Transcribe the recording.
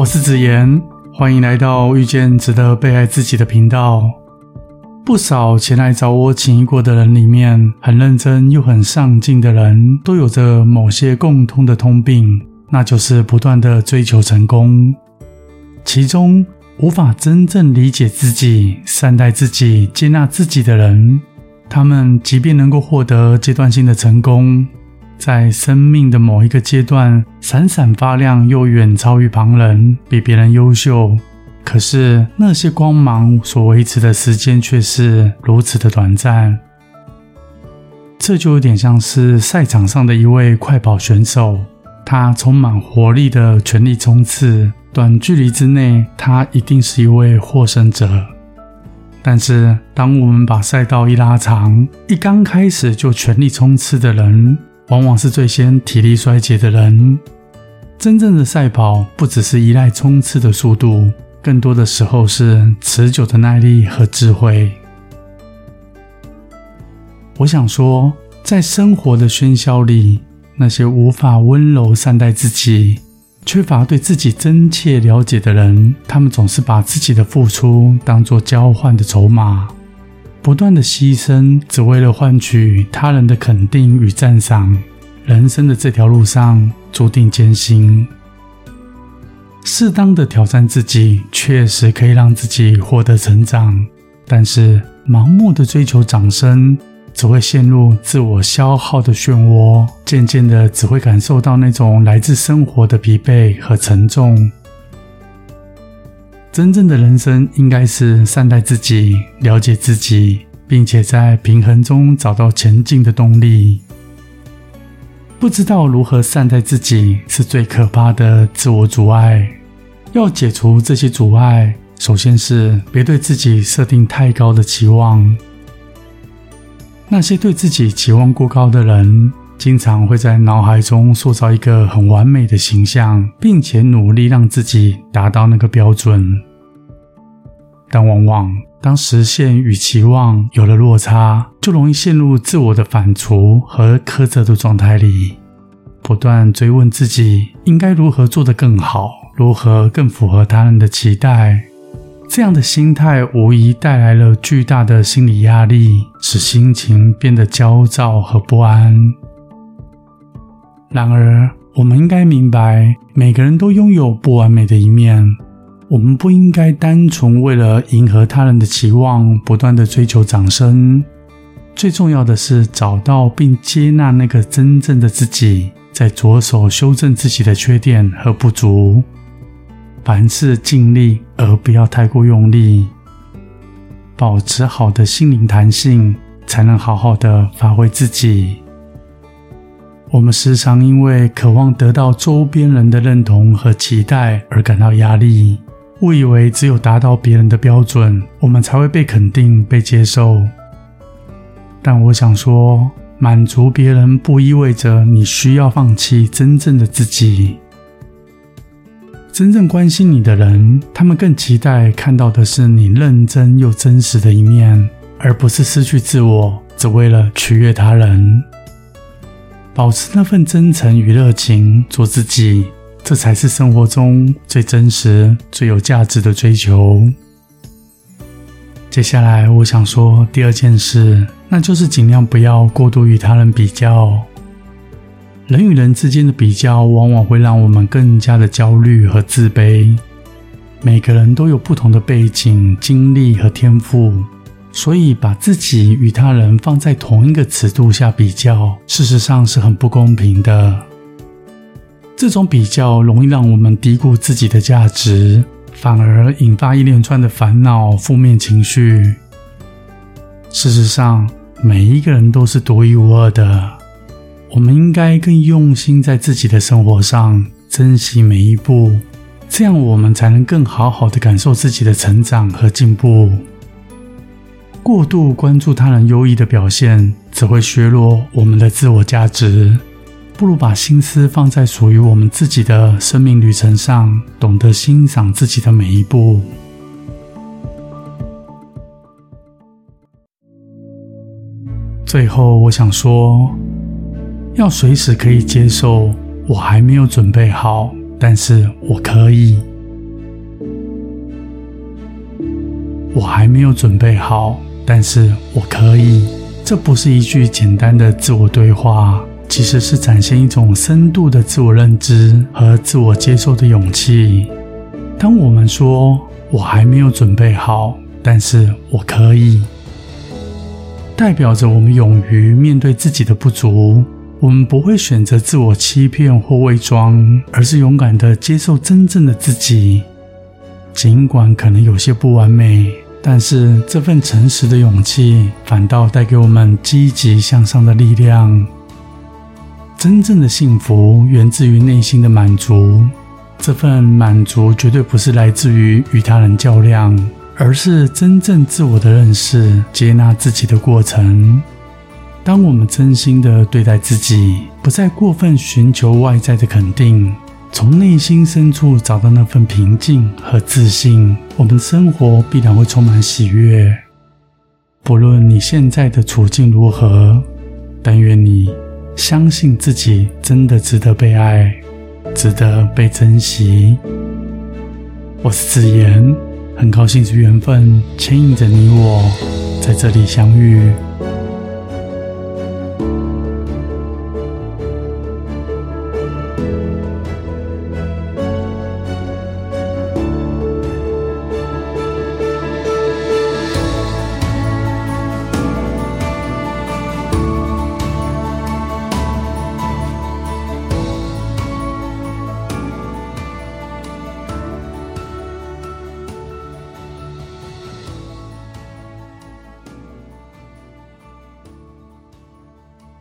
我是子言，欢迎来到遇见值得被爱自己的频道。不少前来找我请益过的人里面，很认真又很上进的人，都有着某些共通的通病，那就是不断的追求成功。其中，无法真正理解自己、善待自己、接纳自己的人，他们即便能够获得阶段性的成功。在生命的某一个阶段，闪闪发亮，又远超于旁人，比别人优秀。可是那些光芒所维持的时间却是如此的短暂。这就有点像是赛场上的一位快跑选手，他充满活力的全力冲刺，短距离之内，他一定是一位获胜者。但是，当我们把赛道一拉长，一刚开始就全力冲刺的人，往往是最先体力衰竭的人。真正的赛跑不只是依赖冲刺的速度，更多的时候是持久的耐力和智慧。我想说，在生活的喧嚣里，那些无法温柔善待自己、缺乏对自己真切了解的人，他们总是把自己的付出当作交换的筹码。不断的牺牲，只为了换取他人的肯定与赞赏。人生的这条路上注定艰辛。适当的挑战自己，确实可以让自己获得成长。但是，盲目的追求掌声，只会陷入自我消耗的漩涡，渐渐的只会感受到那种来自生活的疲惫和沉重。真正的人生应该是善待自己，了解自己，并且在平衡中找到前进的动力。不知道如何善待自己是最可怕的自我阻碍。要解除这些阻碍，首先是别对自己设定太高的期望。那些对自己期望过高的人，经常会在脑海中塑造一个很完美的形象，并且努力让自己达到那个标准。但往往当实现与期望有了落差，就容易陷入自我的反刍和苛责的状态里，不断追问自己应该如何做得更好，如何更符合他人的期待。这样的心态无疑带来了巨大的心理压力，使心情变得焦躁和不安。然而，我们应该明白，每个人都拥有不完美的一面。我们不应该单纯为了迎合他人的期望，不断的追求掌声。最重要的是找到并接纳那个真正的自己，在着手修正自己的缺点和不足。凡事尽力，而不要太过用力。保持好的心灵弹性，才能好好的发挥自己。我们时常因为渴望得到周边人的认同和期待而感到压力。误以为只有达到别人的标准，我们才会被肯定、被接受。但我想说，满足别人不意味着你需要放弃真正的自己。真正关心你的人，他们更期待看到的是你认真又真实的一面，而不是失去自我，只为了取悦他人。保持那份真诚与热情，做自己。这才是生活中最真实、最有价值的追求。接下来，我想说第二件事，那就是尽量不要过度与他人比较。人与人之间的比较，往往会让我们更加的焦虑和自卑。每个人都有不同的背景、经历和天赋，所以把自己与他人放在同一个尺度下比较，事实上是很不公平的。这种比较容易让我们低估自己的价值，反而引发一连串的烦恼、负面情绪。事实上，每一个人都是独一无二的，我们应该更用心在自己的生活上，珍惜每一步，这样我们才能更好好的感受自己的成长和进步。过度关注他人优异的表现只会削弱我们的自我价值。不如把心思放在属于我们自己的生命旅程上懂得欣赏自己的每一步。最后我想说要随时可以接受我还没有准备好但是我可以。我还没有准备好但是我可以。这不是一句简单的自我对话，其实是展现一种深度的自我认知和自我接受的勇气。当我们说“我还没有准备好，但是我可以”，代表着我们勇于面对自己的不足。我们不会选择自我欺骗或伪装，而是勇敢的接受真正的自己，尽管可能有些不完美。但是这份诚实的勇气，反倒带给我们积极向上的力量。真正的幸福源自于内心的满足，这份满足绝对不是来自于与他人较量，而是真正自我的认识、接纳自己的过程。当我们真心的对待自己，不再过分寻求外在的肯定。从内心深处找到那份平静和自信，我们的生活必然会充满喜悦。不论你现在的处境如何，但愿你相信自己真的值得被爱，值得被珍惜。我是子言，很高兴是缘分牵引着你我在这里相遇。